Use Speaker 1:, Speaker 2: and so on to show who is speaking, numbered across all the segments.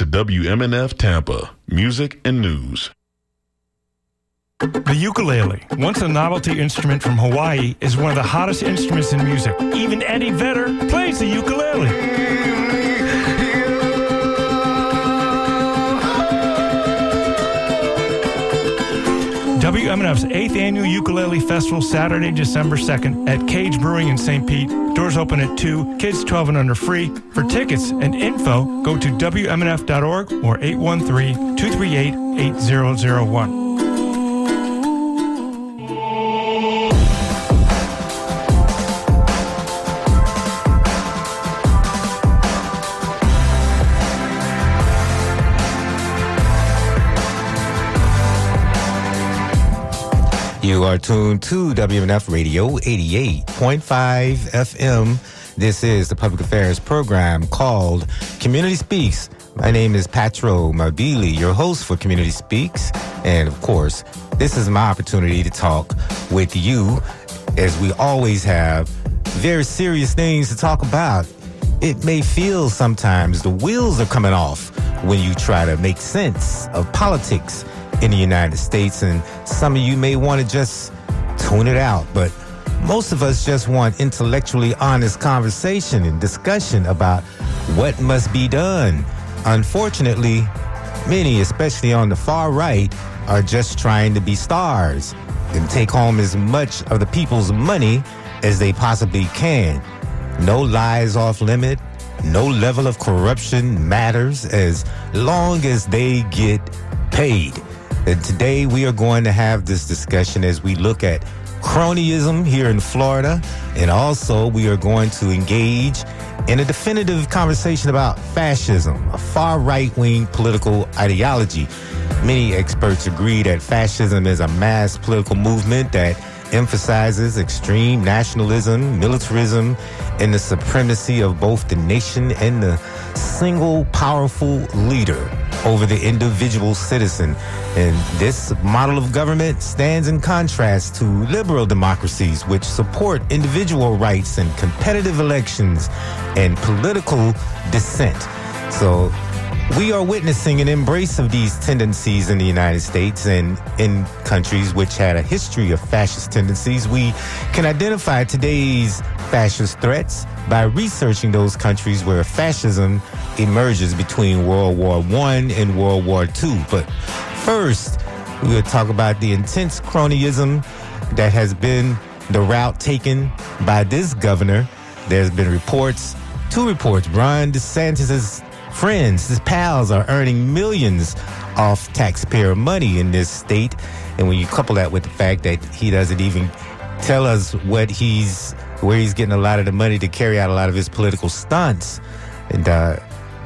Speaker 1: to WMNF Tampa, music and news.
Speaker 2: The ukulele, once a novelty instrument from Hawaii, is one of the hottest instruments in music. Even Eddie Vedder plays the ukulele. WMNF's 8th Annual Ukulele Festival, Saturday, December 2nd at Cage Brewing in St. Pete. Doors open at 2, kids 12 and under free. For tickets and info, go to WMNF.org or 813 238 8001.
Speaker 3: You are tuned to WMNF Radio 88.5 FM. This is the public affairs program called Community Speaks. My name is Patro Mabili, your host for Community Speaks. And of course, this is my opportunity to talk with you, as we always have, very serious things to talk about. It may feel sometimes the wheels are coming off when you try to make sense of politics in the United States. And some of you may want to just tune it out, but most of us just want intellectually honest conversation and discussion about what must be done. Unfortunately, many, especially on the far right, are just trying to be stars and take home as much of the people's money as they possibly can. No lies off limit. No level of corruption matters as long as they get paid. And today we are going to have this discussion as we look at cronyism here in Florida. And also we are going to engage in a definitive conversation about fascism, a far right wing political ideology. Many experts agree that fascism is a mass political movement that emphasizes extreme nationalism, militarism, and the supremacy of both the nation and the single powerful leader over the individual citizen. And this model of government stands in contrast to liberal democracies, which support individual rights and competitive elections and political dissent. So we are witnessing an embrace of these tendencies in the United States and in countries which had a history of fascist tendencies. We can identify today's fascist threats by researching those countries where fascism emerges between World War I and World War II. But first, we will talk about the intense cronyism that has been the route taken by this governor. There's been reports, two reports, Ron DeSantis's friends, his pals are earning millions off taxpayer money in this state. And when you couple that with the fact that he doesn't even tell us what he's, where he's getting a lot of the money to carry out a lot of his political stunts, and uh,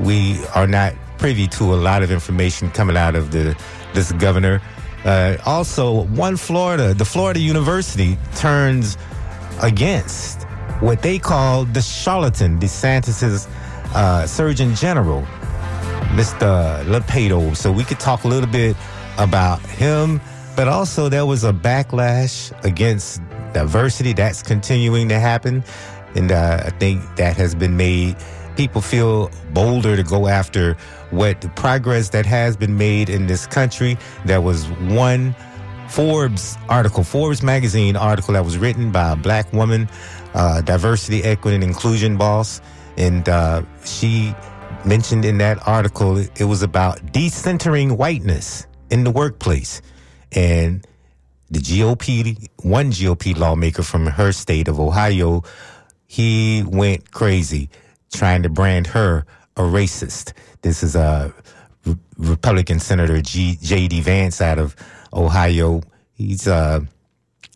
Speaker 3: we are not privy to a lot of information coming out of the this governor. Uh, also, one Florida, the Florida University turns against what they call the charlatan, DeSantis's uh, Surgeon General, Mr. Ladapo. So we could talk a little bit about him, but also there was a backlash against diversity that's continuing to happen. And uh, I think that has been made, people feel bolder to go after what the progress that has been made in this country. There was one Forbes article, Forbes magazine article that was written by a black woman, uh, diversity, equity, and inclusion boss. And uh, she mentioned in that article it was about decentering whiteness in the workplace. And the GOP, one GOP lawmaker from her state of Ohio, he went crazy trying to brand her a racist. This is a Re- Republican Senator G, J.D. Vance out of Ohio. He's uh,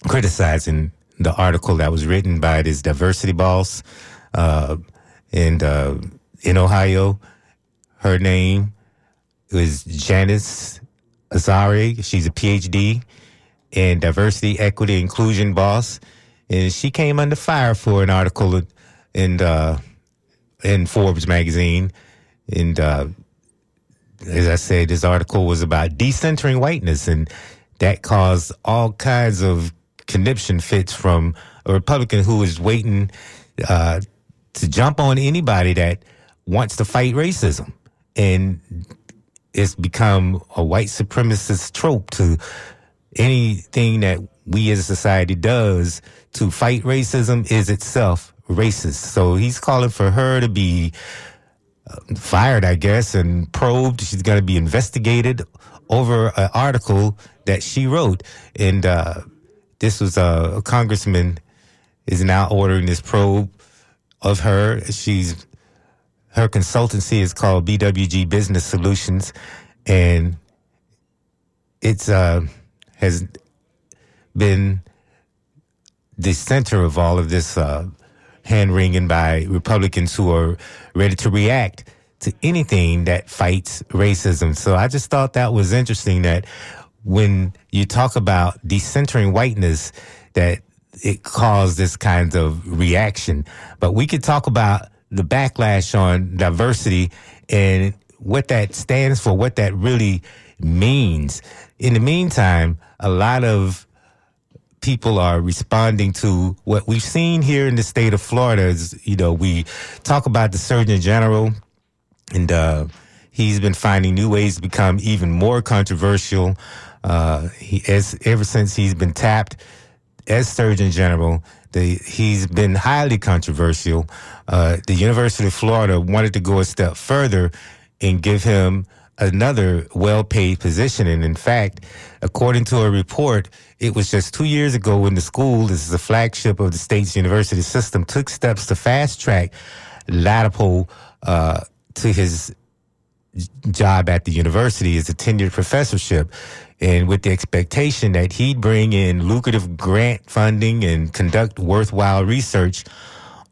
Speaker 3: criticizing the article that was written by this diversity boss. Uh, and uh, in Ohio, her name is Janice Asare. She's a PhD in diversity, equity, inclusion boss, and she came under fire for an article in uh, in Forbes magazine. And uh, as I said, this article was about decentering whiteness, and that caused all kinds of conniption fits from a Republican who was waiting uh, to jump on anybody that wants to fight racism. and it's become a white supremacist trope to anything that we as a society does to fight racism is itself racist. So he's calling for her to be uh, fired, I guess, and probed. She's going to be investigated over an article that she wrote. And uh, this was uh, a congressman is now ordering this probe of her. She's her consultancy is called BWG Business Solutions, and it's uh, has been the center of all of this uh, hand wringing by Republicans who are ready to react to anything that fights racism. So I just thought that was interesting that when you talk about decentering whiteness, that it caused this kind of reaction. But we could talk about the backlash on diversity and what that stands for, what that really means. In the meantime, a lot of people are responding to what we've seen here in the state of Florida. Is, you know, we talk about the Surgeon General, and uh, he's been finding new ways to become even more controversial. Uh, he, as, ever since he's been tapped as Surgeon General, the, he's been highly controversial. Uh, the University of Florida wanted to go a step further and give him another well-paid position. And in fact, according to a report, it was just two years ago when the school, this is the flagship of the state's university system, took steps to fast track Ladapo uh, to his job at the university as a tenured professorship and with the expectation that he'd bring in lucrative grant funding and conduct worthwhile research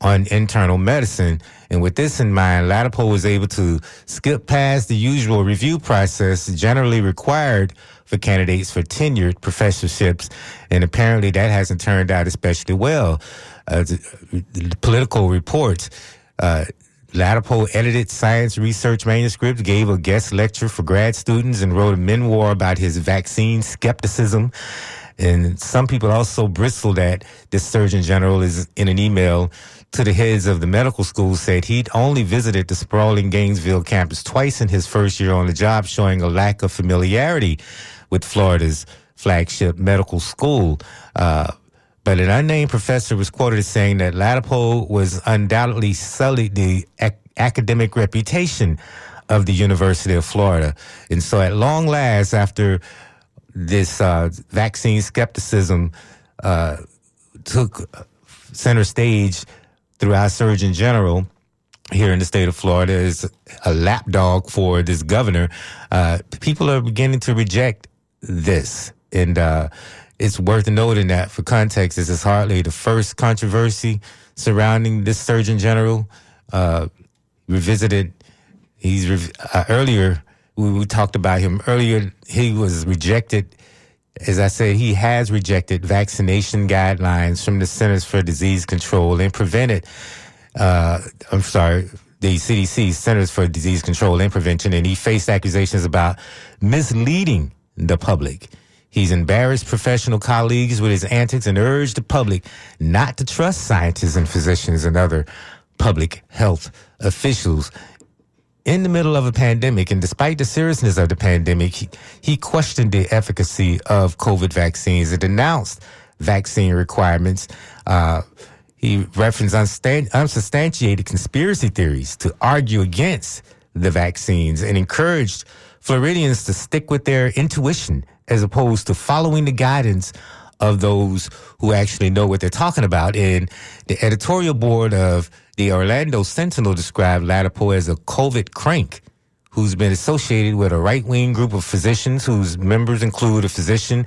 Speaker 3: on internal medicine. And with this in mind, Ladapo was able to skip past the usual review process generally required for candidates for tenured professorships. And apparently that hasn't turned out especially well. Uh, the, the political reports, uh, Ladapo edited science research manuscripts, gave a guest lecture for grad students, and wrote a memoir about his vaccine skepticism. And some people also bristled at this Surgeon General is in an email to the heads of the medical schools said he'd only visited the sprawling Gainesville campus twice in his first year on the job, showing a lack of familiarity with Florida's flagship medical school. Uh, but an unnamed professor was quoted as saying that Ladapo was undoubtedly sullied the ac- academic reputation of the University of Florida. And so at long last, after this uh, vaccine skepticism uh, took center stage through our Surgeon General, here in the state of Florida is a lapdog for this governor. Uh, people are beginning to reject this. And uh, it's worth noting that for context, this is hardly the first controversy surrounding this Surgeon General. Uh, revisited, he's uh, earlier, we, we talked about him earlier. He was rejected. As I said, he has rejected vaccination guidelines from the Centers for Disease Control and prevented, uh, I'm sorry, the CDC, Centers for Disease Control and Prevention, and he faced accusations about misleading the public. He's embarrassed professional colleagues with his antics and urged the public not to trust scientists and physicians and other public health officials. In the middle of a pandemic, and despite the seriousness of the pandemic, he, he questioned the efficacy of COVID vaccines and denounced vaccine requirements. Uh, he referenced unsubstantiated conspiracy theories to argue against the vaccines and encouraged Floridians to stick with their intuition as opposed to following the guidance of those who actually know what they're talking about. And the editorial board of the Orlando Sentinel described Ladapo as a COVID crank who's been associated with a right wing group of physicians whose members include a physician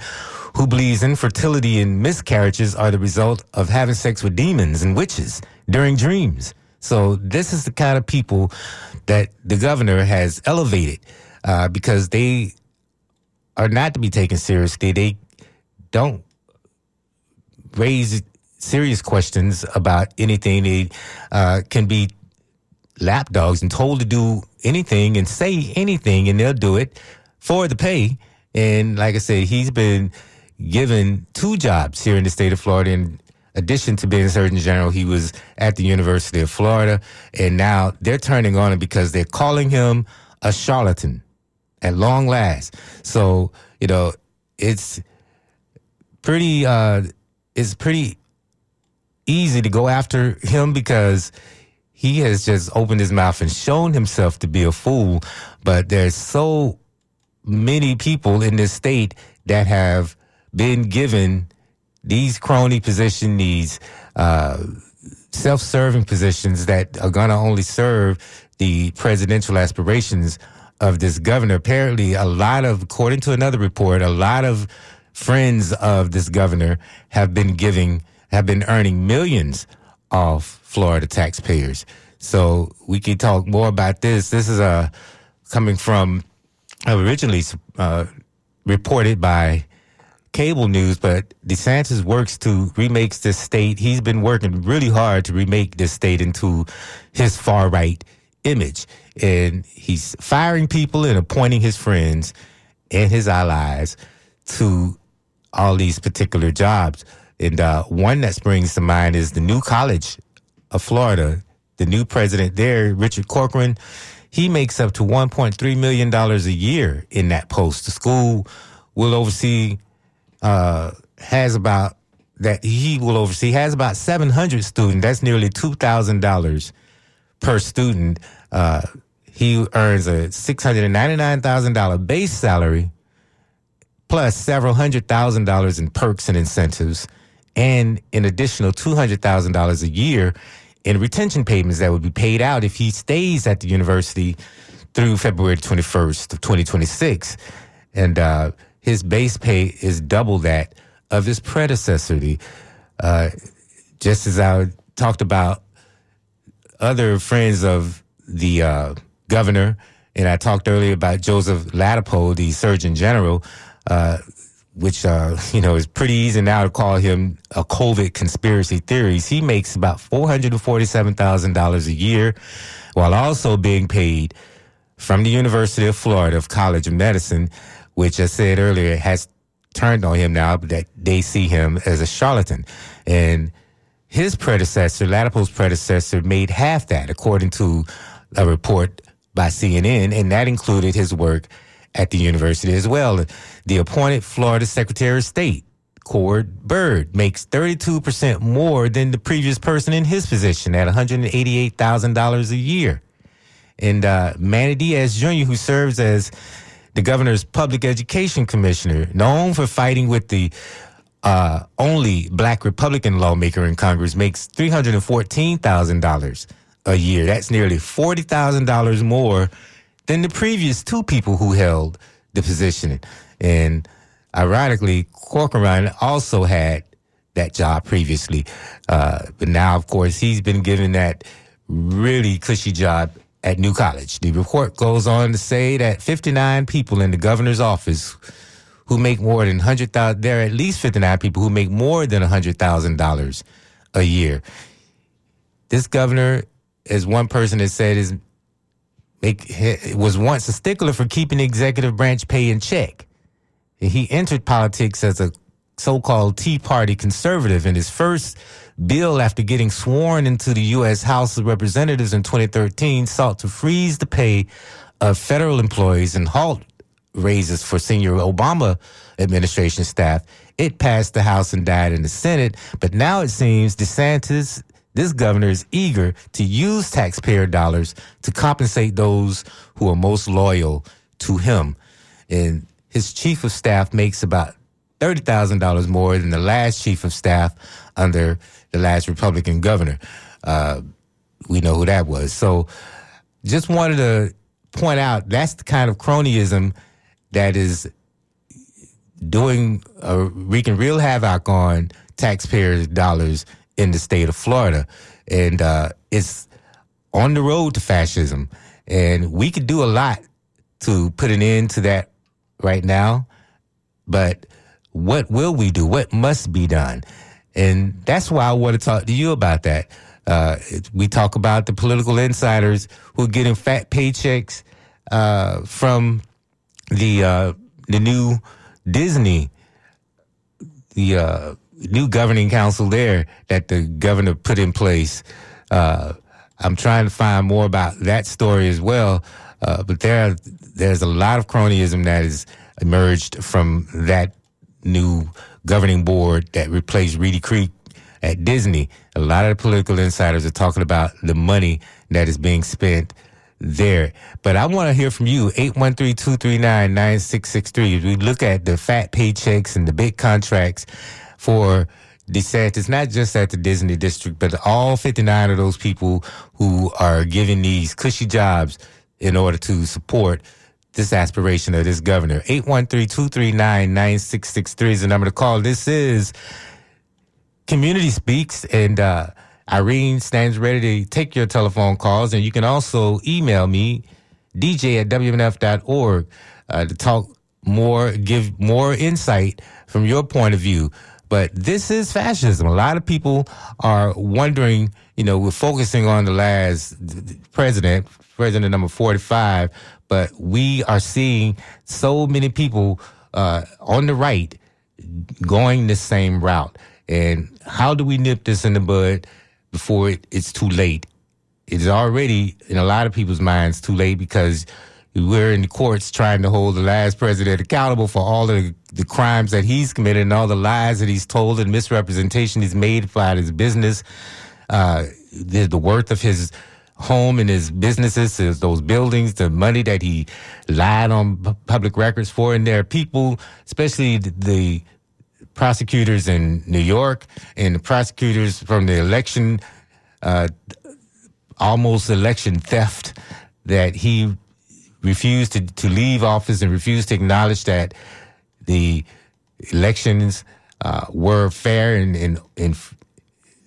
Speaker 3: who believes infertility and miscarriages are the result of having sex with demons and witches during dreams. So this is the kind of people that the governor has elevated uh, because they are not to be taken seriously. They don't raise serious questions about anything. They uh, can be lapdogs and told to do anything and say anything, and they'll do it for the pay. And like I said, he's been given two jobs here in the state of Florida. In addition to being Surgeon General, he was at the University of Florida, and now they're turning on him because they're calling him a charlatan at long last. So, you know, it's pretty uh it's pretty easy to go after him because he has just opened his mouth and shown himself to be a fool. But there's so many people in this state that have been given these crony positions, these uh, self-serving positions that are going to only serve the presidential aspirations of this governor. Apparently, a lot of, according to another report, a lot of friends of this governor have been giving, have been earning millions off Florida taxpayers. So we can talk more about this. This is uh, coming from originally uh, reported by cable news, but DeSantis works to remake this state. He's been working really hard to remake this state into his far right image. And he's firing people and appointing his friends and his allies to all these particular jobs. And uh, one that springs to mind is the new college of Florida. The new president there, Richard Corcoran, he makes up to $1.3 million a year in that post. The school will oversee, uh, has about, that he will oversee, has about 700 students. That's nearly $2,000 per student. Uh, he earns a $699,000 base salary plus several hundred thousand dollars in perks and incentives and an additional $200,000 a year in retention payments that would be paid out if he stays at the university through February 21st of 2026. And uh, his base pay is double that of his predecessor. The, uh, just as I talked about other friends of the uh, governor, and I talked earlier about Joseph Ladapo, the Surgeon General, uh, which uh, you know is pretty easy now to call him a COVID conspiracy theories. He makes about four hundred and forty-seven thousand dollars a year, while also being paid from the University of Florida College of Medicine, which I said earlier has turned on him now that they see him as a charlatan. And his predecessor, Ladapo's predecessor, made half that, according to a report by CNN, and that included his work at the university as well. The appointed Florida Secretary of State, Cord Byrd, makes 32% more than the previous person in his position at $188,000 a year. And uh, Manny Diaz Jr., who serves as the governor's public education commissioner, known for fighting with the uh, only black Republican lawmaker in Congress, makes $314,000 a year. That's nearly $40,000 more than the previous two people who held the position. And ironically, Corcoran also had that job previously. Uh, but now, of course, he's been given that really cushy job at New College. The report goes on to say that 59 people in the governor's office who make more than 100,000, there are at least 59 people who make more than $100,000 a year. This governor, as one person has said, is make, was once a stickler for keeping the executive branch pay in check. He entered politics as a so-called Tea Party conservative in his first bill after getting sworn into the U.S. House of Representatives in 2013 sought to freeze the pay of federal employees and halt raises for senior Obama administration staff. It passed the House and died in the Senate, but now it seems DeSantis this governor is eager to use taxpayer dollars to compensate those who are most loyal to him. And his chief of staff makes about $30,000 more than the last chief of staff under the last Republican governor. Uh, we know who that was. So just wanted to point out that's the kind of cronyism that is doing, uh, wreaking real havoc on taxpayers' dollars in the state of Florida. And uh, it's on the road to fascism. And we could do a lot to put an end to that right now. But what will we do? What must be done? And that's why I want to talk to you about that. Uh, we talk about the political insiders who are getting fat paychecks uh, from the uh, the new Disney, the uh, new governing council there that the governor put in place. Uh, I'm trying to find more about that story as well. Uh, but there, there's a lot of cronyism that has emerged from that new governing board that replaced Reedy Creek at Disney. A lot of the political insiders are talking about the money that is being spent there. But I want to hear from you, 813-239-9663. As we look at the fat paychecks and the big contracts for DeSantis, not just at the Disney district, but all 59 of those people who are giving these cushy jobs in order to support this aspiration of this governor. 813-239-9663 is the number to call. This is Community Speaks, and uh, Irene stands ready to take your telephone calls, and you can also email me, dj at wmnf.org, uh, to talk more, give more insight from your point of view. But this is fascism. A lot of people are wondering, you know, we're focusing on the last president, president number 45, but we are seeing so many people uh, on the right going the same route. And how do we nip this in the bud before it, it's too late? It's already, in a lot of people's minds, too late because we're in the courts trying to hold the last president accountable for all the, the crimes that he's committed and all the lies that he's told and misrepresentation he's made about his business, uh, the, the worth of his home and his businesses, his, those buildings, the money that he lied on public records for. And there are people, especially the, the prosecutors in New York and the prosecutors from the election, uh, almost election theft, that he refused to, to leave office and refused to acknowledge that the elections uh, were fair and in, in,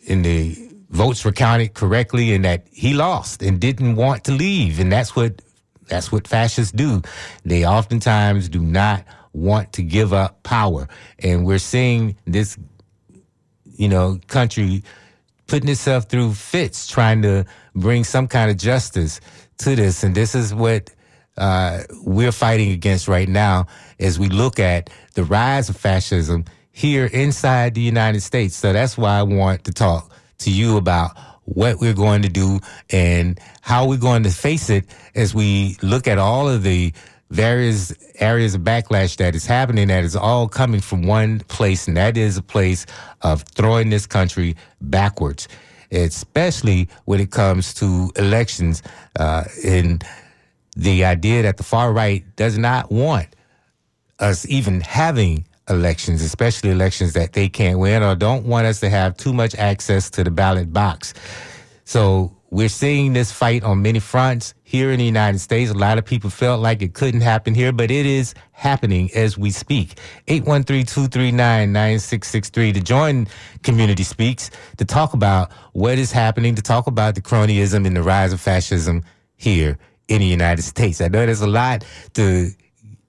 Speaker 3: in the votes were counted correctly and that he lost and didn't want to leave. And that's what, that's what fascists do. They oftentimes do not want to give up power. And we're seeing this, you know, country putting itself through fits, trying to bring some kind of justice to this. And this is what, uh, we're fighting against right now as we look at the rise of fascism here inside the United States. So that's why I want to talk to you about what we're going to do and how we're going to face it as we look at all of the various areas of backlash that is happening that is all coming from one place, and that is a place of throwing this country backwards, especially when it comes to elections uh, the idea that the far right does not want us even having elections, especially elections that they can't win or don't want us to have too much access to the ballot box. So we're seeing this fight on many fronts here in the United States. A lot of people felt like it couldn't happen here, but it is happening as we speak. 813-239-9663 to join Community Speaks to talk about what is happening, to talk about the cronyism and the rise of fascism here in the United States. I know there's a lot to,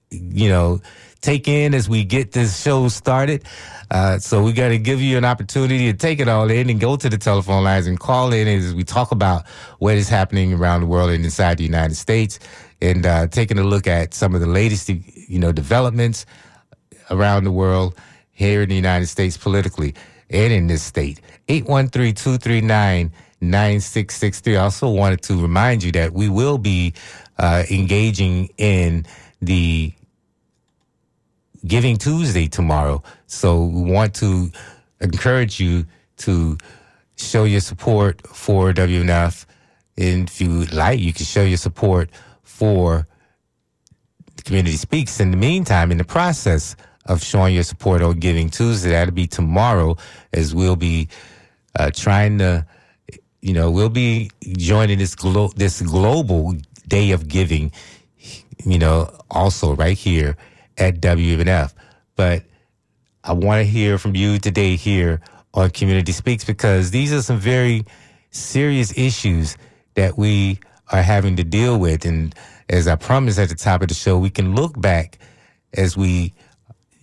Speaker 3: you know, take in as we get this show started. Uh, so we got to give you an opportunity to take it all in and go to the telephone lines and call in as we talk about what is happening around the world and inside the United States and uh, taking a look at some of the latest, you know, developments around the world here in the United States politically and in this state. 813-239-9663. I also wanted to remind you that we will be uh, engaging in the Giving Tuesday tomorrow. So we want to encourage you to show your support for WNF. And if you like, you can show your support for Community Speaks. In the meantime, in the process of showing your support on Giving Tuesday, that'll be tomorrow as we'll be uh, trying to, you know, we'll be joining this glo- this global day of giving, you know, also right here at WNF. But I want to hear from you today here on Community Speaks because these are some very serious issues that we are having to deal with. And as I promised at the top of the show, we can look back as we,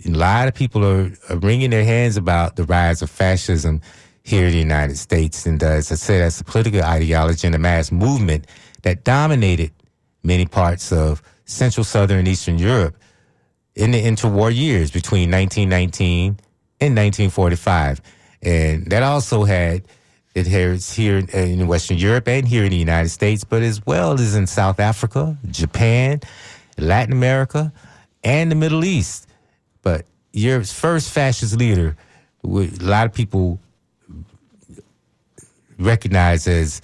Speaker 3: a lot of people are, are wringing their hands about the rise of fascism here in the United States. And uh, as I said, that's a political ideology and a mass movement that dominated many parts of Central, Southern, and Eastern Europe in the interwar years between 1919 and 1945. And that also had has here in Western Europe and here in the United States, but as well as in South Africa, Japan, Latin America, and the Middle East. But Europe's first fascist leader, a lot of people recognize as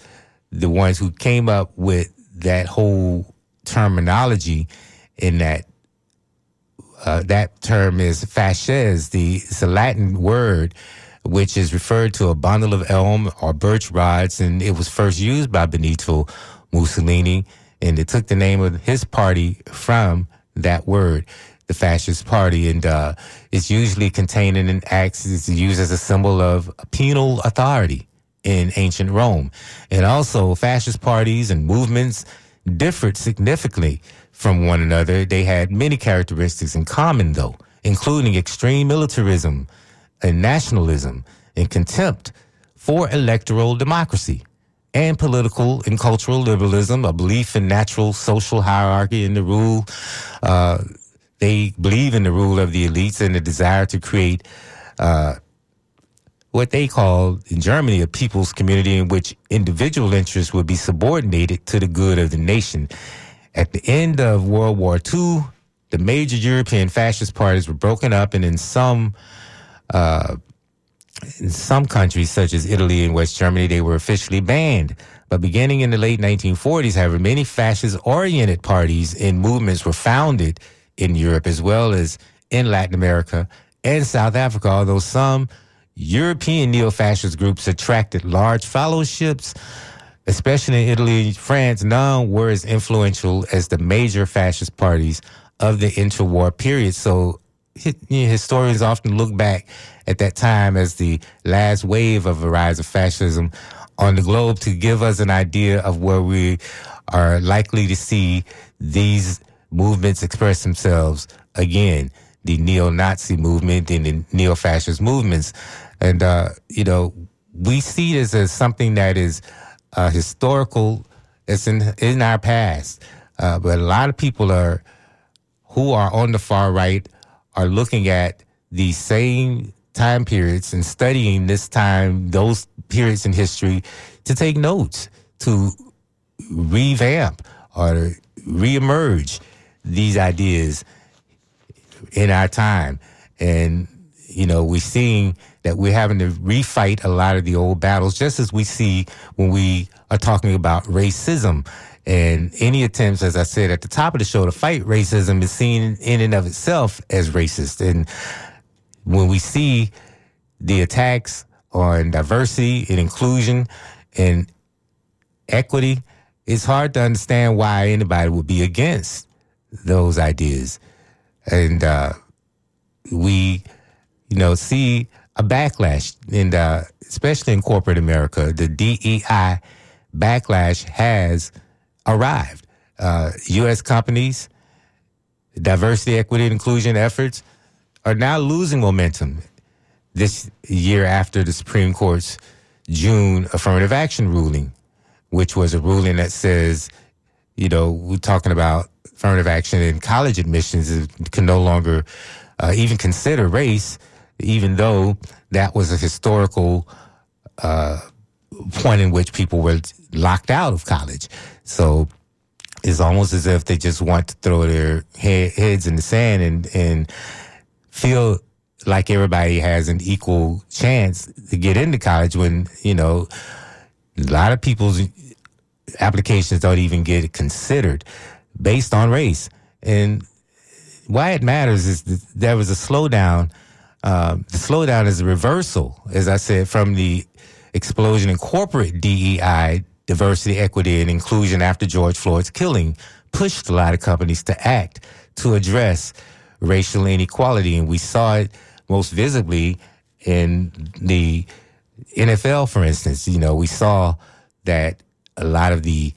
Speaker 3: the ones who came up with that whole terminology in that uh, that term is fasces. The it's a Latin word which is referred to a bundle of elm or birch rods, and it was first used by Benito Mussolini, and it took the name of his party from that word, the fascist party, and uh, it's usually contained in an axe. It's used as a symbol of penal authority in ancient Rome, and also fascist parties and movements differed significantly from one another. They had many characteristics in common, though, including extreme militarism and nationalism and contempt for electoral democracy and political and cultural liberalism, a belief in natural social hierarchy and the rule. Uh, they believe in the rule of the elites and the desire to create uh, what they call in Germany a people's community in which individual interests would be subordinated to the good of the nation. At the end of World War II, the major European fascist parties were broken up, and in some uh, in some countries, such as Italy and West Germany, they were officially banned. But beginning in the late 1940s, however, many fascist oriented parties and movements were founded in Europe as well as in Latin America and South Africa, although some European neo fascist groups attracted large fellowships especially in Italy and France, none were as influential as the major fascist parties of the interwar period. So historians often look back at that time as the last wave of a rise of fascism on the globe to give us an idea of where we are likely to see these movements express themselves again the neo-Nazi movement and the neo-fascist movements. And, uh, you know, we see this as something that is uh, historical. It's in in our past, uh, but a lot of people are who are on the far right are looking at the same time periods and studying this time those periods in history to take notes to revamp or reemerge these ideas in our time and you know we're seeing that we're having to refight a lot of the old battles, just as we see when we are talking about racism. And any attempts, as I said at the top of the show, to fight racism is seen in and of itself as racist. And when we see the attacks on diversity and inclusion and equity, it's hard to understand why anybody would be against those ideas. And uh, we, you know, see a backlash, and uh, especially in corporate America, the DEI backlash has arrived. Uh, U.S. companies, diversity, equity, and inclusion efforts are now losing momentum this year after the Supreme Court's June affirmative action ruling, which was a ruling that says, you know, we're talking about affirmative action in college admissions can no longer uh, even consider race even though that was a historical uh, point in which people were locked out of college. So it's almost as if they just want to throw their head, heads in the sand and, and feel like everybody has an equal chance to get into college when, you know, a lot of people's applications don't even get considered based on race. And why it matters is that there was a slowdown – uh, the slowdown is a reversal, as I said, from the explosion in corporate DEI, diversity, equity, and inclusion after George Floyd's killing, pushed a lot of companies to act to address racial inequality. And we saw it most visibly in the NFL, for instance. You know, we saw that a lot of the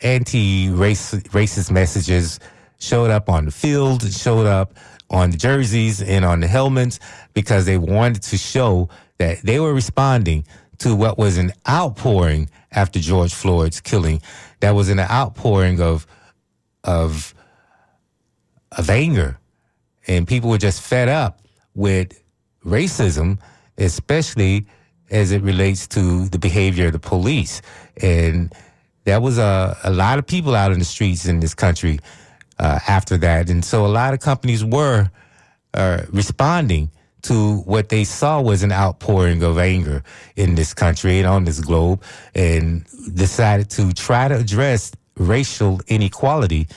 Speaker 3: anti-race racist messages showed up on the field, showed up on the jerseys and on the helmets because they wanted to show that they were responding to what was an outpouring after George Floyd's killing. That was an outpouring of of of anger, and people were just fed up with racism, especially as it relates to the behavior of the police. And there was a, a lot of people out in the streets in this country uh, after that. And so a lot of companies were uh, responding to what they saw was an outpouring of anger in this country and on this globe and decided to try to address racial inequality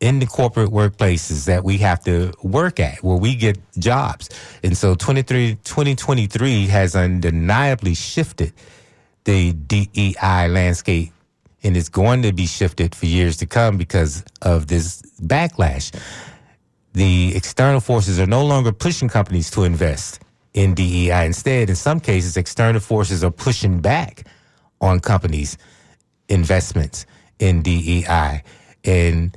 Speaker 3: in the corporate workplaces that we have to work at where we get jobs. And so 2023 has undeniably shifted the DEI landscape and it's going to be shifted for years to come because of this backlash. The external forces are no longer pushing companies to invest in DEI. Instead, in some cases, external forces are pushing back on companies' investments in DEI. And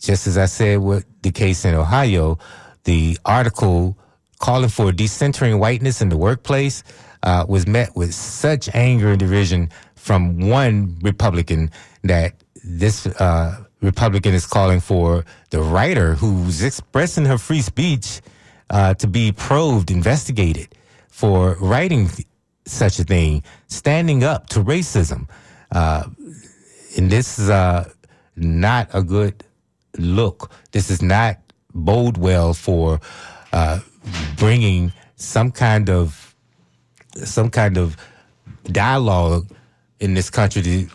Speaker 3: just as I said with the case in Ohio, the article calling for decentering whiteness in the workplace uh, was met with such anger and derision from one Republican that this uh, Republican is calling for the writer who's expressing her free speech uh, to be probed, investigated for writing such a thing, standing up to racism. Uh, and this is uh, not a good look. This is not bode well for uh, bringing some kind of some kind of dialogue in this country to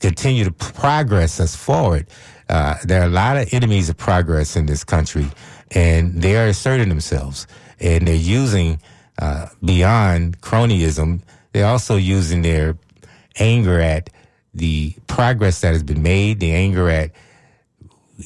Speaker 3: continue to progress us forward. Uh, there are a lot of enemies of progress in this country, and they are asserting themselves, and they're using uh, beyond cronyism. They're also using their anger at the progress that has been made, the anger at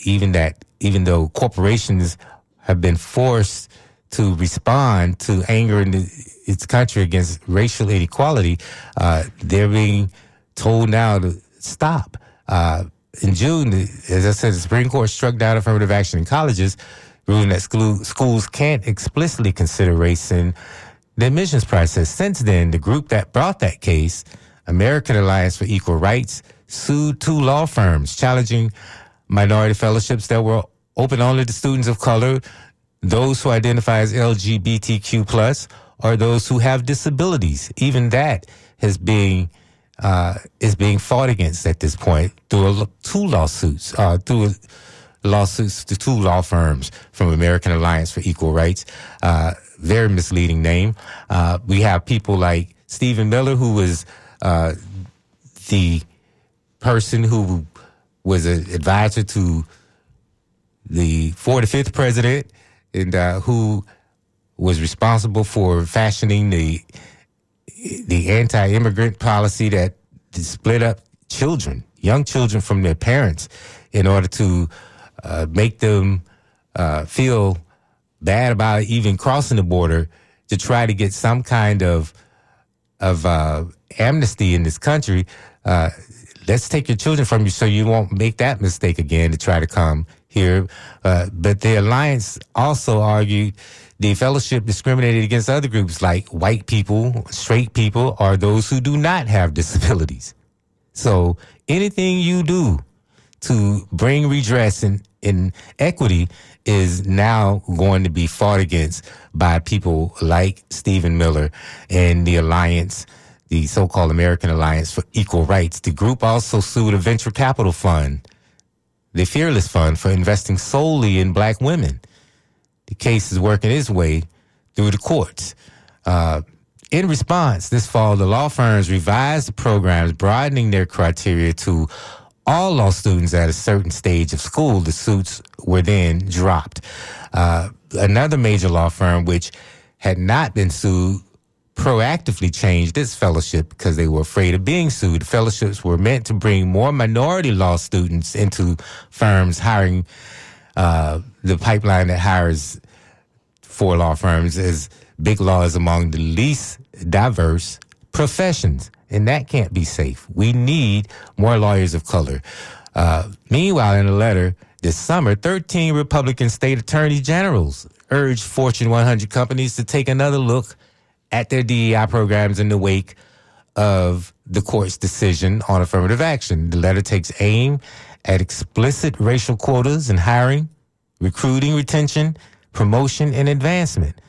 Speaker 3: even that, even though corporations have been forced to respond to anger in the, its country against racial inequality, uh, they're being told now to stop. Uh, in June, as I said, the Supreme Court struck down affirmative action in colleges, ruling that school, schools can't explicitly consider race in the admissions process. Since then, the group that brought that case, American Alliance for Equal Rights, sued two law firms challenging minority fellowships that were open only to students of color, those who identify as LGBTQ plus, or those who have disabilities. Even that has been uh, is being fought against at this point through a, two lawsuits, uh, through lawsuits to two law firms from American Alliance for Equal Rights. Uh, very misleading name. Uh, we have people like Stephen Miller, who was uh, the person who was an advisor to the 45th president and uh, who was responsible for fashioning the the anti-immigrant policy that split up children, young children from their parents in order to uh, make them uh, feel bad about even crossing the border to try to get some kind of of uh, amnesty in this country. Uh, let's take your children from you so you won't make that mistake again to try to come here. Uh, but the alliance also argued the fellowship discriminated against other groups like white people, straight people, or those who do not have disabilities. So anything you do to bring redress and, and equity is now going to be fought against by people like Stephen Miller and the Alliance, the so-called American Alliance for Equal Rights. The group also sued a venture capital fund, the Fearless Fund, for investing solely in black women the case is working its way through the courts. Uh, in response, this fall, the law firms revised the programs, broadening their criteria to all law students at a certain stage of school. The suits were then dropped. Uh, another major law firm, which had not been sued, proactively changed its fellowship because they were afraid of being sued. Fellowships were meant to bring more minority law students into firms hiring uh, the pipeline that hires for law firms is big law is among the least diverse professions, and that can't be safe. We need more lawyers of color. Uh, meanwhile, in a letter this summer, 13 Republican state attorney generals urged Fortune 100 companies to take another look at their DEI programs in the wake of the court's decision on affirmative action. The letter takes aim at explicit racial quotas in hiring, recruiting, retention, promotion, and advancement.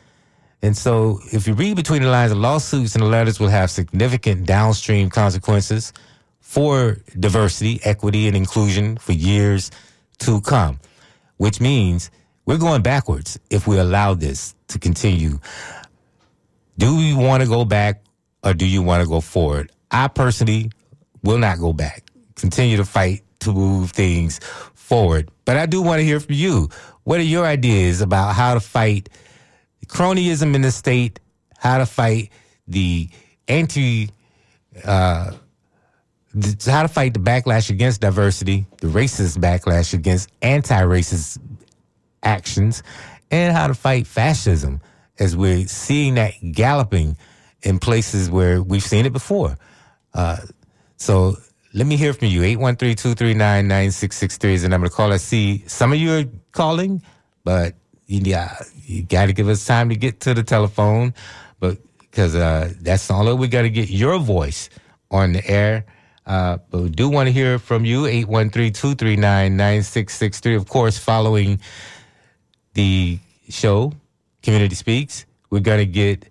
Speaker 3: And so, if you read between the lines, the lawsuits and the letters will have significant downstream consequences for diversity, equity, and inclusion for years to come, which means we're going backwards if we allow this to continue. Do we want to go back or do you want to go forward? I personally will not go back. Continue to fight to move things forward. But I do want to hear from you. What are your ideas about how to fight cronyism in the state, how to fight the anti, uh, how to fight the backlash against diversity, the racist backlash against anti-racist actions, and how to fight fascism as we're seeing that galloping in places where we've seen it before. Uh, so let me hear from you. 813-239-9663 is the number to call. I see some of you are calling, but yeah, you got to give us time to get to the telephone, but because uh, that's only way we got to get your voice on the air. Uh, but we do want to hear from you, 813-239-9663. Of course, following the show, Community Speaks, we're going to get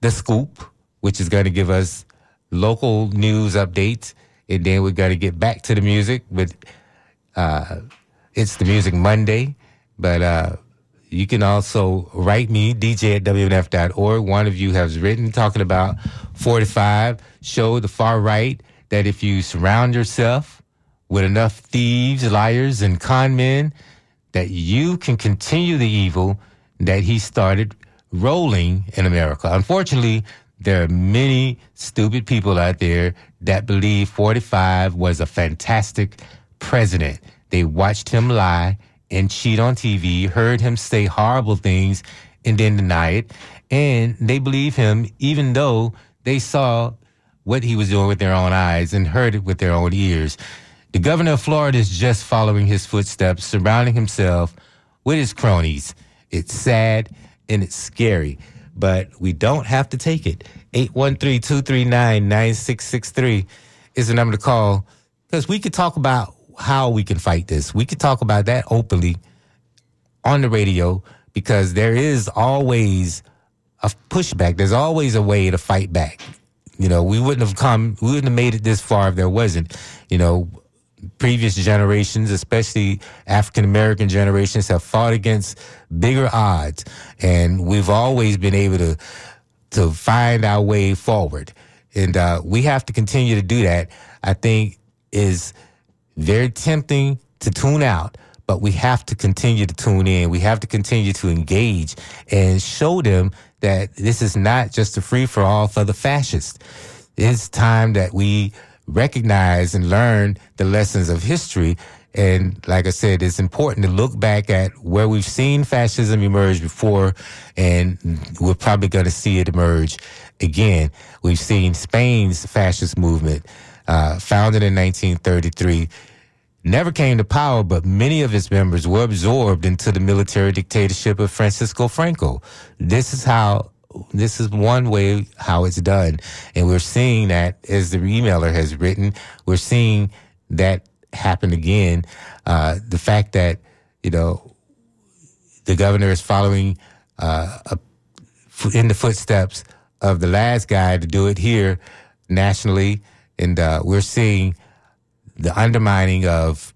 Speaker 3: the scoop, which is going to give us local news updates. And then we're going to get back to the music with, uh, it's the Music Monday. But, uh, you can also write me, DJ at WMNF.org. One of you has written talking about 45, show the far right that if you surround yourself with enough thieves, liars, and con men, that you can continue the evil that he started rolling in America. Unfortunately, there are many stupid people out there that believe 45 was a fantastic president. They watched him lie and cheat on TV, heard him say horrible things and then deny it. And they believe him even though they saw what he was doing with their own eyes and heard it with their own ears. The governor of Florida is just following his footsteps, surrounding himself with his cronies. It's sad and it's scary, but we don't have to take it. 813-239-9663 is the number to call because we could talk about how we can fight this. We could talk about that openly on the radio because there is always a pushback. There's always a way to fight back. You know, we wouldn't have come, we wouldn't have made it this far if there wasn't. You know, previous generations, especially African American generations, have fought against bigger odds, and we've always been able to to find our way forward. And uh, we have to continue to do that. I think is very tempting to tune out, but we have to continue to tune in. We have to continue to engage and show them that this is not just a free for all for the fascists. It's time that we recognize and learn the lessons of history. And like I said, it's important to look back at where we've seen fascism emerge before, and we're probably going to see it emerge again. We've seen Spain's fascist movement uh, founded in 1933, never came to power, but many of its members were absorbed into the military dictatorship of Francisco Franco. This is how, this is one way how it's done. And we're seeing that, as the emailer has written, we're seeing that happen again. Uh, the fact that, you know, the governor is following uh, a, in the footsteps of the last guy to do it here nationally and uh, we're seeing the undermining of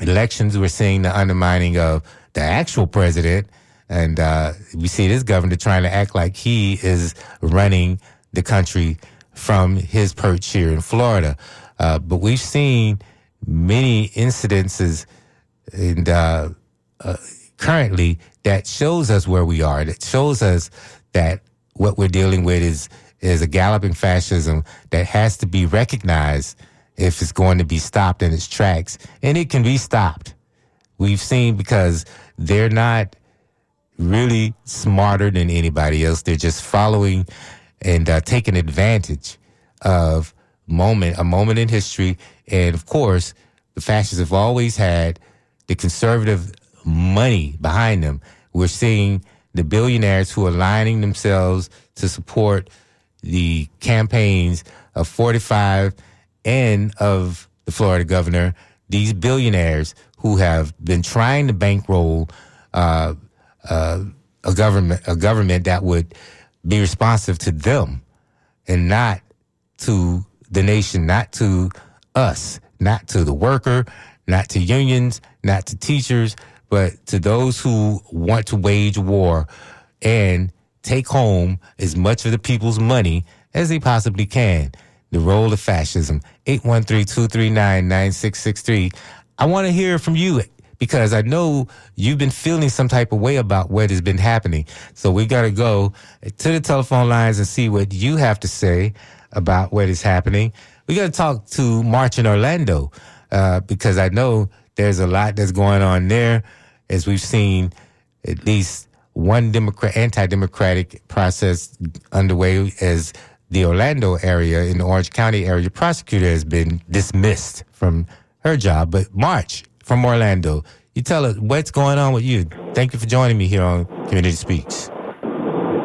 Speaker 3: elections. We're seeing the undermining of the actual president. And uh, we see this governor trying to act like he is running the country from his perch here in Florida. Uh, but we've seen many incidences and uh, uh, currently that shows us where we are. That shows us that what we're dealing with is is a galloping fascism that has to be recognized if it's going to be stopped in its tracks. And it can be stopped. We've seen because they're not really smarter than anybody else. They're just following and uh, taking advantage of moment, a moment in history. And of course, the fascists have always had the conservative money behind them. We're seeing the billionaires who are lining themselves to support the campaigns of 45 and of the Florida governor, these billionaires who have been trying to bankroll uh, uh, a government a government that would be responsive to them and not to the nation, not to us, not to the worker, not to unions, not to teachers, but to those who want to wage war and take home as much of the people's money as they possibly can. The role of fascism. 813-239-9663. I want to hear from you because I know you've been feeling some type of way about what has been happening. So we got to go to the telephone lines and see what you have to say about what is happening. We got to talk to March in Orlando uh, because I know there's a lot that's going on there, as we've seen at least one Democrat, anti-democratic process underway as the Orlando area in the Orange County area prosecutor has been dismissed from her job. But March from Orlando, you tell us what's going on with you. Thank you for joining me here on Community Speaks.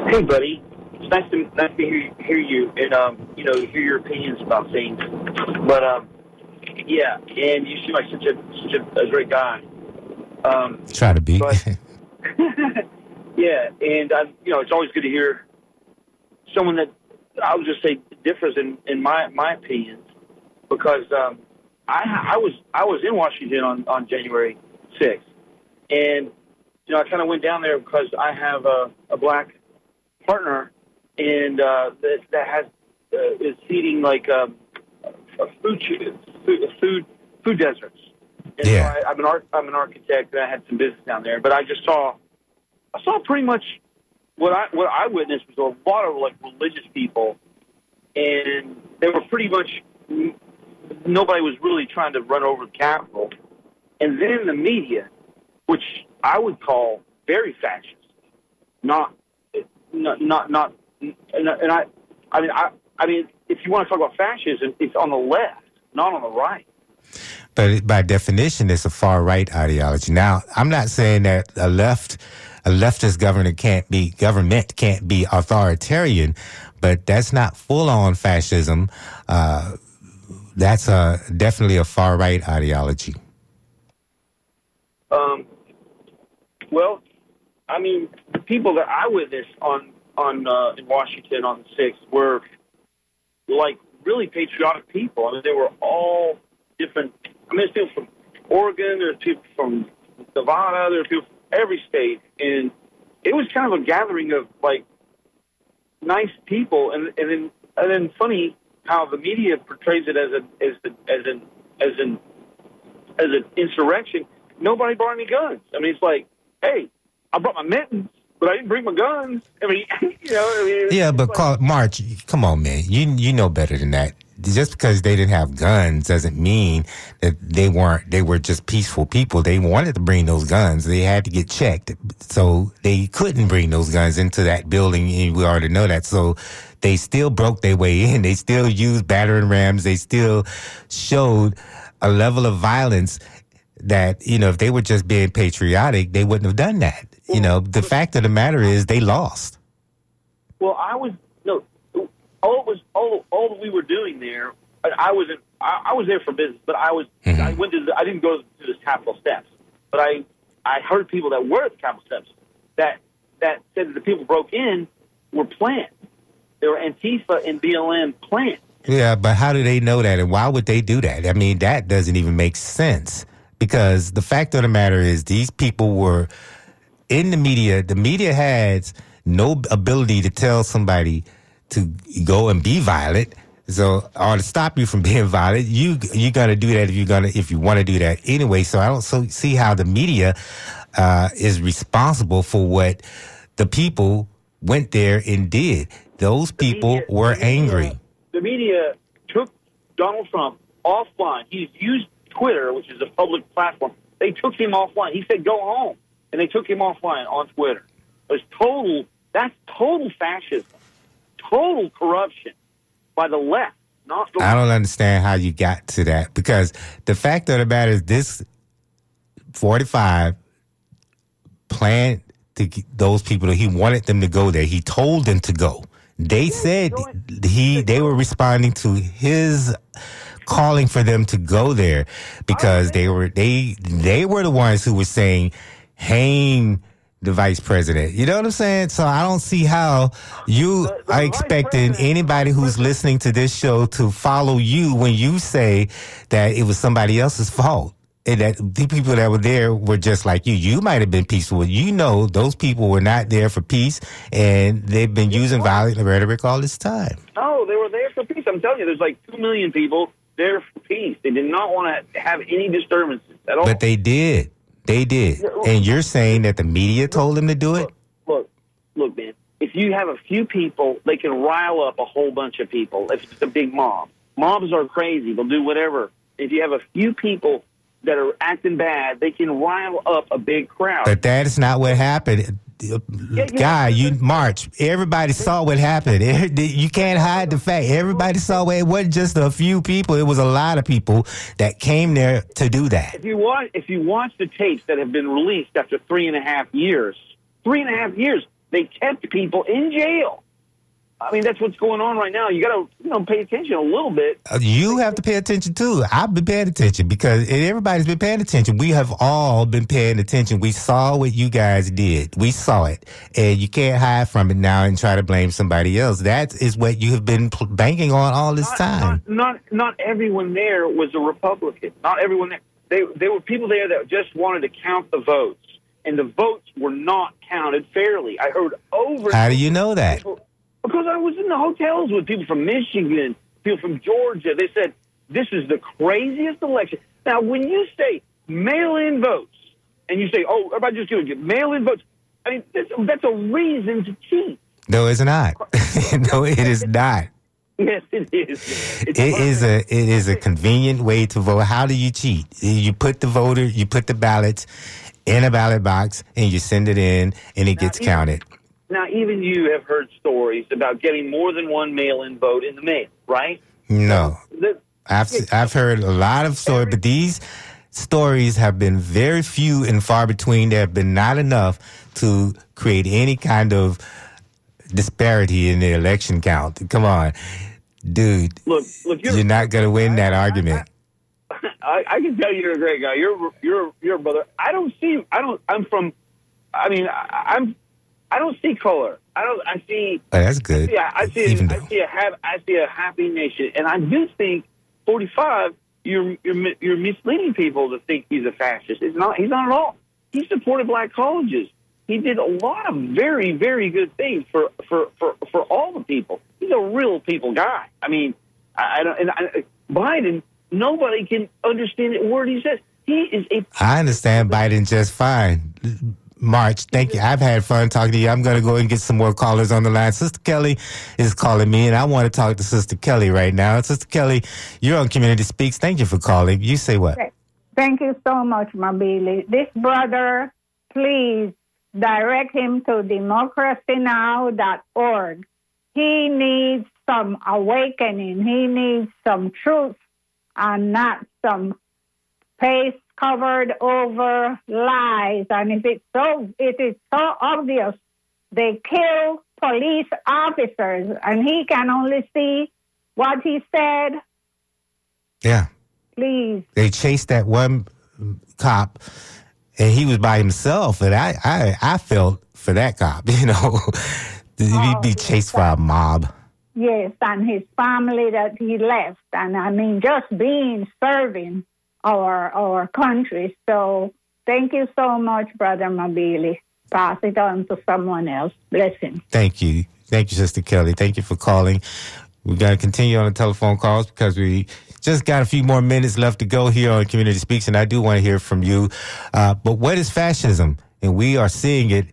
Speaker 4: Hey, buddy. It's nice to nice to hear, hear you and um, you know hear your opinions about things. But um, yeah, and you seem like such a such a, a great guy. Um,
Speaker 3: Try to be.
Speaker 4: but- yeah, and um, you know it's always good to hear someone that I would just say differs in, in my my opinions because um, I I was I was in Washington on on January sixth, and you know I kind of went down there because I have a, a black partner and uh, that that has uh, is feeding like um, a food food food food deserts. And so
Speaker 3: Yeah.
Speaker 4: I, I'm an art I'm an architect and I had some business down there, but I just saw I saw pretty much what I what I witnessed was a lot of like religious people, and they were pretty much nobody was really trying to run over the Capitol, and then the media, which I would call very fascist, not not not, not and, I I mean I I mean if you want to talk about fascism, it's on the left, not on the right.
Speaker 3: But by definition, it's a far right ideology. Now, I'm not saying that a left, a leftist government can't be government can't be authoritarian, but that's not full on fascism. Uh, that's a definitely a far right ideology.
Speaker 4: Um, well, I mean, the people that I witnessed on on uh, in Washington on the sixth were like really patriotic people. I mean, they were all different. I mean, there's people from Oregon, there's people from Nevada, there's people from every state, and it was kind of a gathering of like nice people, and and then and then funny how the media portrays it as a as a, as an as an as an insurrection. Nobody brought any guns. I mean, it's like, hey, I brought my mittens, but I didn't bring my guns. I mean, you know, I mean,
Speaker 3: Yeah, but
Speaker 4: like-
Speaker 3: call, March, come on, man. You you know better than that. Just because they didn't have guns doesn't mean that they weren't. They were just peaceful people. They wanted to bring those guns. They had to get checked, so they couldn't bring those guns into that building. And we already know that. So they still broke their way in. They still used battering rams. They still showed a level of violence that you know if they were just being patriotic, they wouldn't have done that. You know, the fact of the matter is they lost.
Speaker 4: Well, I was no. All it was all all we were doing there. I, wasn't. I, I was there for business, but I was.
Speaker 3: Mhm.
Speaker 4: I went to. The, I didn't go to the Capitol steps, but I I heard people that were at the Capitol steps that that said that the people broke in were planned. They were Antifa and BLM plants.
Speaker 3: Yeah, but how do they know that, and why would they do that? I mean, that doesn't even make sense because the fact of the matter is, these people were in the media. The media has no ability to tell somebody to go and be violent. So, or to stop you from being violent, you you gotta do that if you're gonna if you want to do that anyway. So I don't so see how the media uh, is responsible for what the people went there and did. Those people
Speaker 4: media-
Speaker 3: were
Speaker 4: the media-
Speaker 3: angry.
Speaker 4: The media took Donald Trump offline. He's used Twitter, which is a public platform. They took him offline. He said, "Go home," and they took him offline on Twitter. It was total. That's total fascism, total corruption by the left. Not the
Speaker 3: I don't understand how you got to that because the fact of the matter is this 45 planned to get those people that he wanted them to go there. He told them to go. They said he they were responding to his calling for them to go there because they were they they were the ones who were saying hang the vice president. You know what I'm saying? So I don't see how you
Speaker 4: The- the
Speaker 3: are expecting anybody who's listening to this show to follow you when you say that it was somebody else's fault. And that the people that were there were just like you. You might have been peaceful. You know, those people were not there for peace, and they've been using violent rhetoric all this time.
Speaker 4: No, they were there for peace. I'm telling you, there's like two million people there for peace. They did not want to have any disturbances at all.
Speaker 3: But they did. They did. And you're saying that the media told them to do it?
Speaker 4: look, look, man. If you have a few people, they can rile up a whole bunch of people. If it's a big mob, mobs are crazy. They'll do whatever. If you have a few people that are acting bad, they can rile up a big crowd.
Speaker 3: But that is not what happened. Guy, you march. Everybody saw what happened. You can't hide the fact. Everybody saw it. It wasn't just a few people. It was a lot of people that came there to do that.
Speaker 4: if you watch if you watch the tapes that have been released after three and a half years, three and a half years, they kept people in jail. I mean, that's what's going on right now. You got to you know pay attention a little bit.
Speaker 3: Uh, You have to pay attention too. I've been paying attention because everybody's been paying attention. We have all been paying attention. We saw what you guys did. We saw it, and you can't hide from it now and try to blame somebody else. That is what you have been banking on all this
Speaker 4: Not,
Speaker 3: time.
Speaker 4: not not not everyone there was a Republican. Not everyone there. They there were people there that just wanted to count the votes, and the votes were not counted fairly. I heard over.
Speaker 3: How do you know that?
Speaker 4: people- Because I was in the hotels with people from Michigan, people from Georgia. They said this is the craziest election. Now, when you say mail-in votes, and you say, "Oh, everybody just going to get mail-in votes," I mean that's, that's a reason to cheat.
Speaker 3: No, it's not. no, it is not.
Speaker 4: Yes, it is. It's
Speaker 3: It is a it is a convenient way to vote. How do you cheat? You put the voter, you put the ballots in a ballot box, and you send it in, and it gets
Speaker 4: even-
Speaker 3: counted.
Speaker 4: Now, even you have heard stories about getting more than one mail-in vote in the mail, right?
Speaker 3: No,
Speaker 4: The-
Speaker 3: I've I've heard a lot of stories, but these stories have been very few and far between. There have been not enough to create any kind of disparity in the election count. Come on, dude,
Speaker 4: look, look, you're,
Speaker 3: you're not going to win that argument.
Speaker 4: I, I can tell you you're a great guy. You're you're you're a brother. I don't see. I don't. I'm from. I mean, I, I'm. I don't see color. I don't. I see.
Speaker 3: Oh, that's good.
Speaker 4: Yeah, I see. I
Speaker 3: though-
Speaker 4: see a hap, I see a happy nation, and I do think 45. You're you're you're misleading people to think he's a fascist. It's not. He's not at all. He supported black colleges. He did a lot of very very good things for for for for all the people. He's a real people guy. I mean, I, I don't. And I, Biden. Nobody can understand a word he says. He is a
Speaker 3: I understand Biden just fine. March, thank you. I've had fun talking to you. I'm going to go and get some more callers on the line. Sister Kelly is calling me, and I want to talk to Sister Kelly right now. Sister Kelly, you're on Community Speaks. Thank you for calling. You say what?
Speaker 5: Thank you so much, Mabili. This brother, please direct him to democracynow.org. He needs some awakening. He needs some truth and not some paste covered over lies. And if it's so, it is so obvious they kill police officers and he can only see what he said.
Speaker 3: Yeah.
Speaker 5: Please
Speaker 3: They chased that one cop, and he was by himself. And I, I, I felt for that cop, you know, he'd be oh, chased by a mob.
Speaker 5: Yes, and his family that he left, and I mean, just being serving our our country. So, thank you so much, Brother Mabili. Pass it on to someone else. Blessing.
Speaker 3: Thank you. Thank you, Sister Kelly. Thank you for calling. We got to continue on the telephone calls because we just got a few more minutes left to go here on Community Speaks, and I do want to hear from you. Uh, but what is fascism? And we are seeing it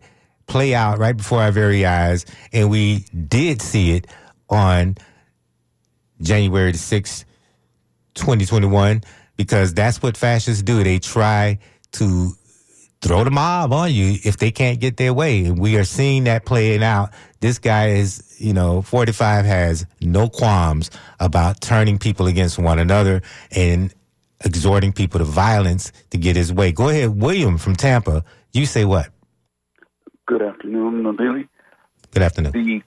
Speaker 3: play out right before our very eyes, and we did see it on January the 6th, 2021, because that's what fascists do. They try to throw the mob on you if they can't get their way. And we are seeing that playing out. This guy is, you know, 45 has no qualms about turning people against one another and exhorting people to violence to get his way. Go ahead, William from Tampa. You say what?
Speaker 6: Good afternoon, Billy.
Speaker 3: Good afternoon.
Speaker 6: The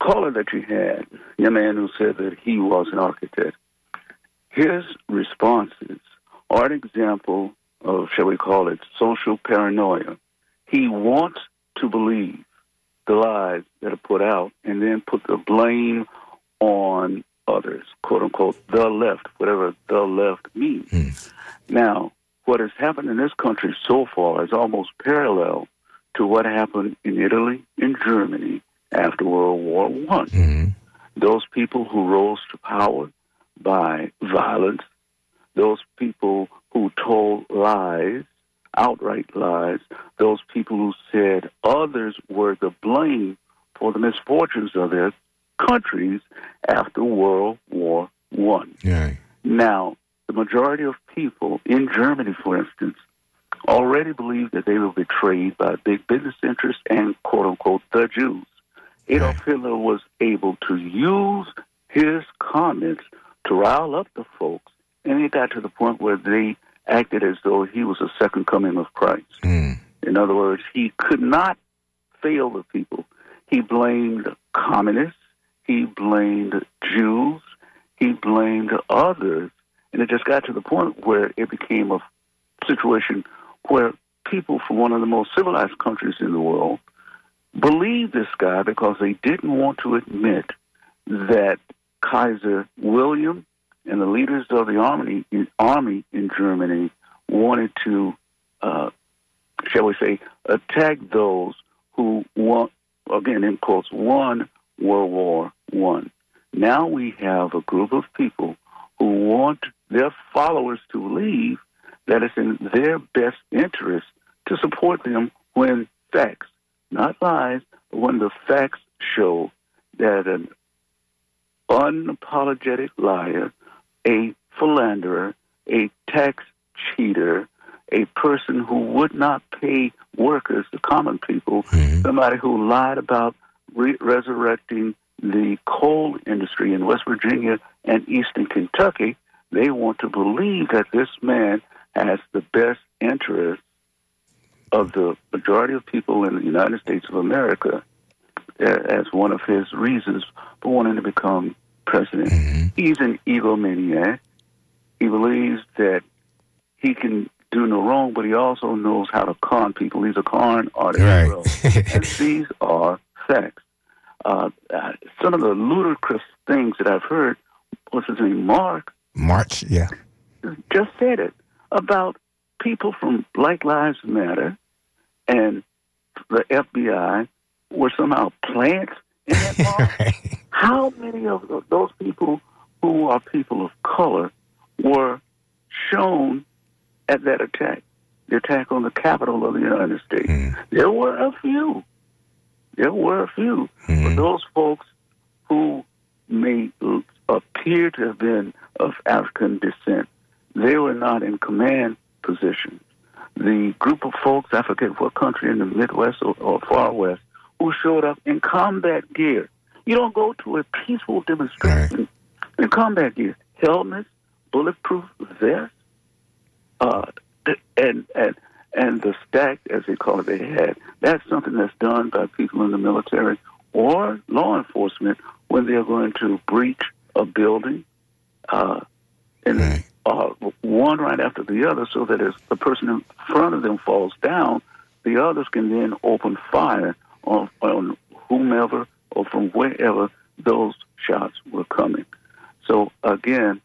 Speaker 6: caller that you had, your man who said that he was an architect, his responses are an example of, shall we call it, social paranoia. he wants to believe the lies that are put out and then put the blame on others, quote unquote, the left, whatever the left means. Now, what has happened in this country so far is almost parallel to what happened in Italy and Germany after World War One.
Speaker 3: Mhm.
Speaker 6: Those people who rose to power by violence, those people who told lies, outright lies, those people who said others were the blame for the misfortunes of their countries after World War One.
Speaker 3: Right.
Speaker 6: Now, the majority of people in Germany, for instance, already believe that they were betrayed by big business interests and quote unquote the Jews. Adolf Hitler was able to use his comments to rile up the folks, and it got to the point where they acted as though he was a second coming of Christ.
Speaker 3: Mm.
Speaker 6: In other words, he could not fail the people. He blamed communists, he blamed Jews, he blamed others, and it just got to the point where it became a situation where people from one of the most civilized countries in the world believed this guy because they didn't want to admit that Kaiser William and the leaders of the army army in Germany wanted to, uh, shall we say, attack those who won again in quotes won World War One. Now we have a group of people who want their followers to believe that it's in their best interest to support them when facts, not lies, but when the facts show that an unapologetic liar, a philanderer, a tax cheater, a person who would not pay workers, the common people, mm-hmm. somebody who lied about re- resurrecting the coal industry in West Virginia and eastern Kentucky, they want to believe that this man has the best interest of the majority of people in the United States of America as one of his reasons for wanting to become president. He's an egomaniac. He believes that he can do no wrong, but he also knows how to con people. He's a con artist.
Speaker 3: Right.
Speaker 6: and these are facts. Uh, uh, some of the ludicrous things that I've heard, what's his name, Mark,
Speaker 3: March, yeah.
Speaker 6: just said it about people from Black Lives Matter and the FBI were somehow plants in that march. How many of those people who are people of color were shown at that attack, the attack on the Capitol of the United States? Hmm. There were a few. There were a few. But hmm. those folks who may appear to have been of African descent, they were not in command positions. The group of folks, I forget what country in the Midwest or, or far west, who showed up in combat gear. You don't go to a peaceful demonstration in combat gear. Helmets, bulletproof vests, uh, and and and the stack, as they call it, they had. That's something that's done by people in the military or law enforcement when they're going to breach a building, uh, and uh, one right after the other, so that as the person in front of them falls down, the others can then open fire on, on whomever or from wherever those shots were coming. So again,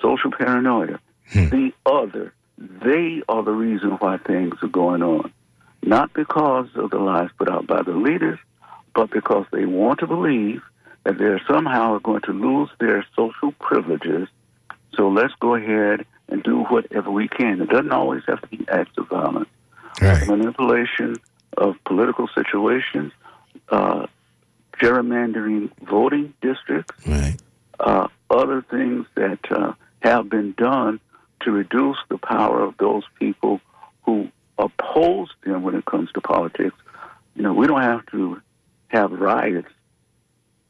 Speaker 6: social paranoia. Hmm. The other, they are the reason why things are going on. Not because of the lies put out by the leaders, but because they want to believe that they're somehow going to lose their social privileges. So let's go ahead and do whatever we can. It doesn't always have to be acts of violence.
Speaker 3: Right.
Speaker 6: Manipulation of political situations, uh, gerrymandering voting districts,
Speaker 3: Right.
Speaker 6: uh, other things that uh, have been done to reduce the power of those people who oppose them when it comes to politics. You know, we don't have to have riots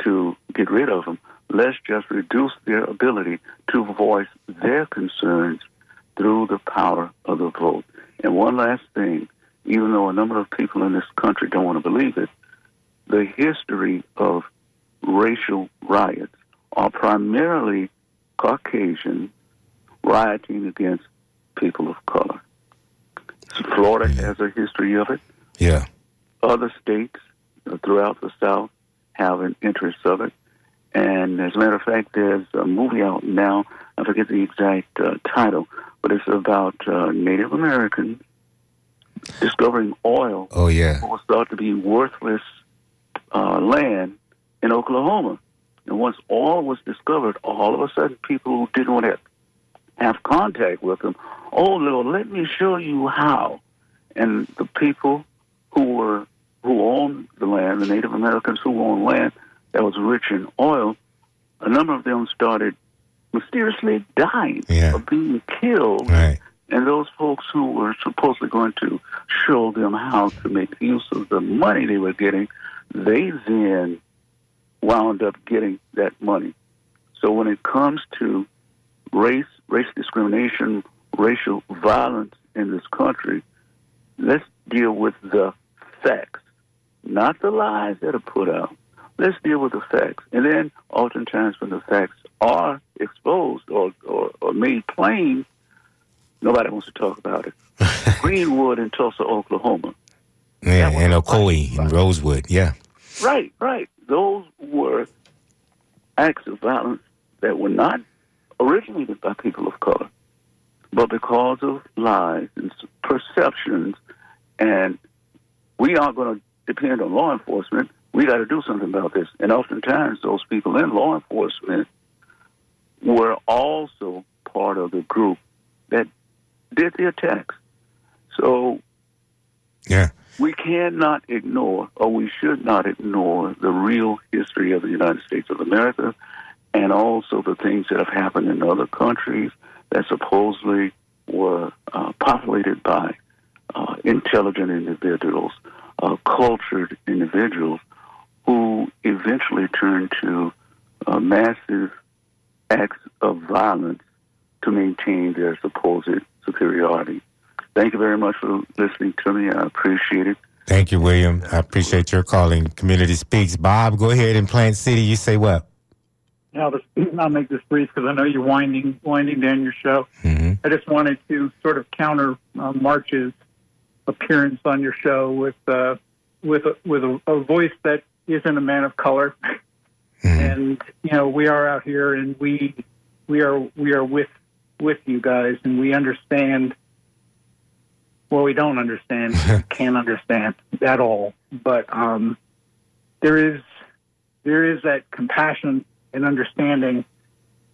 Speaker 6: to get rid of them. Let's just reduce their ability to voice their concerns through the power of the vote. And one last thing, even though a number of people in this country don't want to believe it, the history of racial riots are primarily Caucasian rioting against people of color. Florida has a history of it.
Speaker 3: Yeah.
Speaker 6: Other states throughout the South have an interest of it. And as a matter of fact, there's a movie out now. I forget the exact uh, title, but it's about uh, Native Americans discovering oil.
Speaker 3: Oh yeah.
Speaker 6: What was thought to be worthless uh, land in Oklahoma. And once oil was discovered, all of a sudden people who didn't want to have contact with them, oh Lord, let me show you how. And the people who were who owned the land, the Native Americans who owned land that was rich in oil, a number of them started mysteriously dying
Speaker 3: Yeah.
Speaker 6: or being killed.
Speaker 3: Right.
Speaker 6: And those folks who were supposedly going to show them how to make use of the money they were getting, they then wound up getting that money. So when it comes to race, race discrimination, racial violence in this country, let's deal with the facts, not the lies that are put out. Let's deal with the facts. And then oftentimes when the facts are exposed or, or, or made plain, nobody wants to talk about it. Greenwood in Tulsa, Oklahoma.
Speaker 3: Yeah, and
Speaker 6: fight.
Speaker 3: and Rosewood. Yeah.
Speaker 6: Right, right. Those were acts of violence that were not originated by people of color, but because of lies and perceptions. And we aren't going to depend on law enforcement. We got to do something about this. And oftentimes, those people in law enforcement were also part of the group that did the attacks. So
Speaker 3: Yeah.
Speaker 6: we cannot ignore, or we should not ignore, the real history of the United States of America and also the things that have happened in other countries that supposedly were uh, populated by uh, intelligent individuals, uh, cultured individuals who eventually turned to uh, massive acts of violence to maintain their supposed superiority. Thank you very much for listening to me. I appreciate it.
Speaker 3: Thank you, William. I appreciate your calling. Community Speaks. Bob, go ahead in Plant City. You say what?
Speaker 7: Now, I'll make this brief because I know you're winding winding down your show.
Speaker 3: hmm
Speaker 7: I just wanted to sort of counter uh, March's appearance on your show with uh, with a, with a, a voice that isn't a man of color. And you know, we are out here, and we we are we are with with you guys, and we understand. Well, we don't understand. can't understand at all. But um, there is there is that compassion and understanding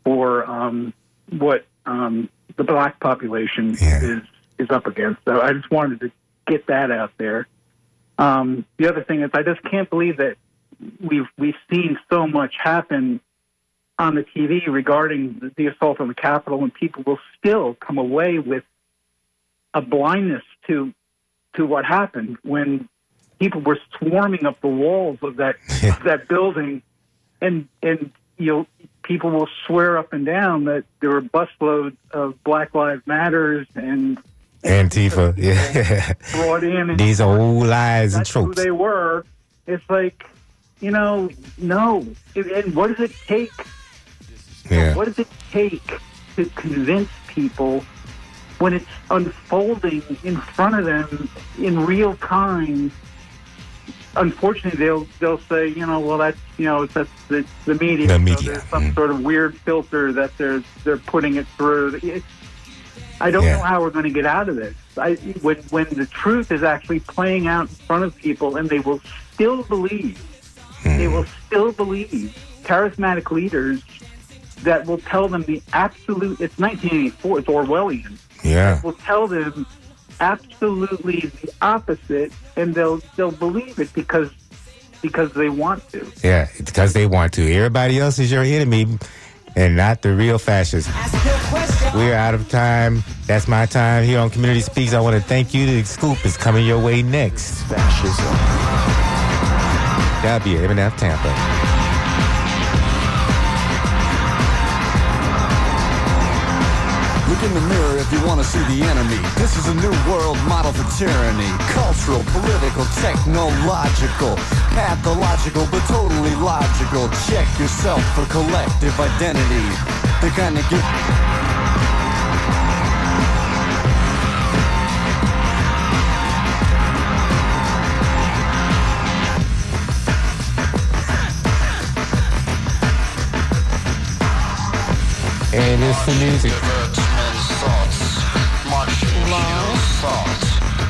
Speaker 7: for um, what um, the black population
Speaker 3: Yeah.
Speaker 7: is is up against. So I just wanted to get that out there. Um, the other thing is, I just can't believe that we've we've seen so much happen on the TV regarding the, assault on the Capitol, and people will still come away with a blindness to to what happened when people were swarming up the walls of that of that building, and and you know people will swear up and down that there were busloads of Black Lives Matters and
Speaker 3: Antifa. Yeah.
Speaker 7: brought in. And
Speaker 3: These are old lies and
Speaker 7: that's who
Speaker 3: tropes.
Speaker 7: they were. It's like, you know, no. And what does it take?
Speaker 3: Yeah.
Speaker 7: What does it take to convince people when it's unfolding in front of them in real time? Unfortunately, they'll they'll say, you know, well, that's you know, that's the the media.
Speaker 3: The
Speaker 7: So
Speaker 3: media,
Speaker 7: there's some
Speaker 3: mm.
Speaker 7: sort of weird filter that they're they're putting it through. I don't
Speaker 3: Yeah.
Speaker 7: know how we're going to get out of this. I, when when the truth is actually playing out in front of people, and they will still believe, they will still believe charismatic leaders that will tell them the absolute. It's 1984. It's Orwellian.
Speaker 3: Yeah.
Speaker 7: Will tell them absolutely the opposite, and they'll they'll believe it because because they want to.
Speaker 3: Yeah. Because they want to. Everybody else is your enemy and not the real fascists. We're out of time. That's my time here on Community Speaks. I want to thank you. The scoop is coming your way next. Fascism. WMNF Tampa.
Speaker 8: Look in the mirror if you want to see the enemy. This is a new world model for tyranny. Cultural, political, technological, pathological, but totally logical. Check yourself for collective identity. They're gonna get.
Speaker 9: And it's the music.
Speaker 10: Love.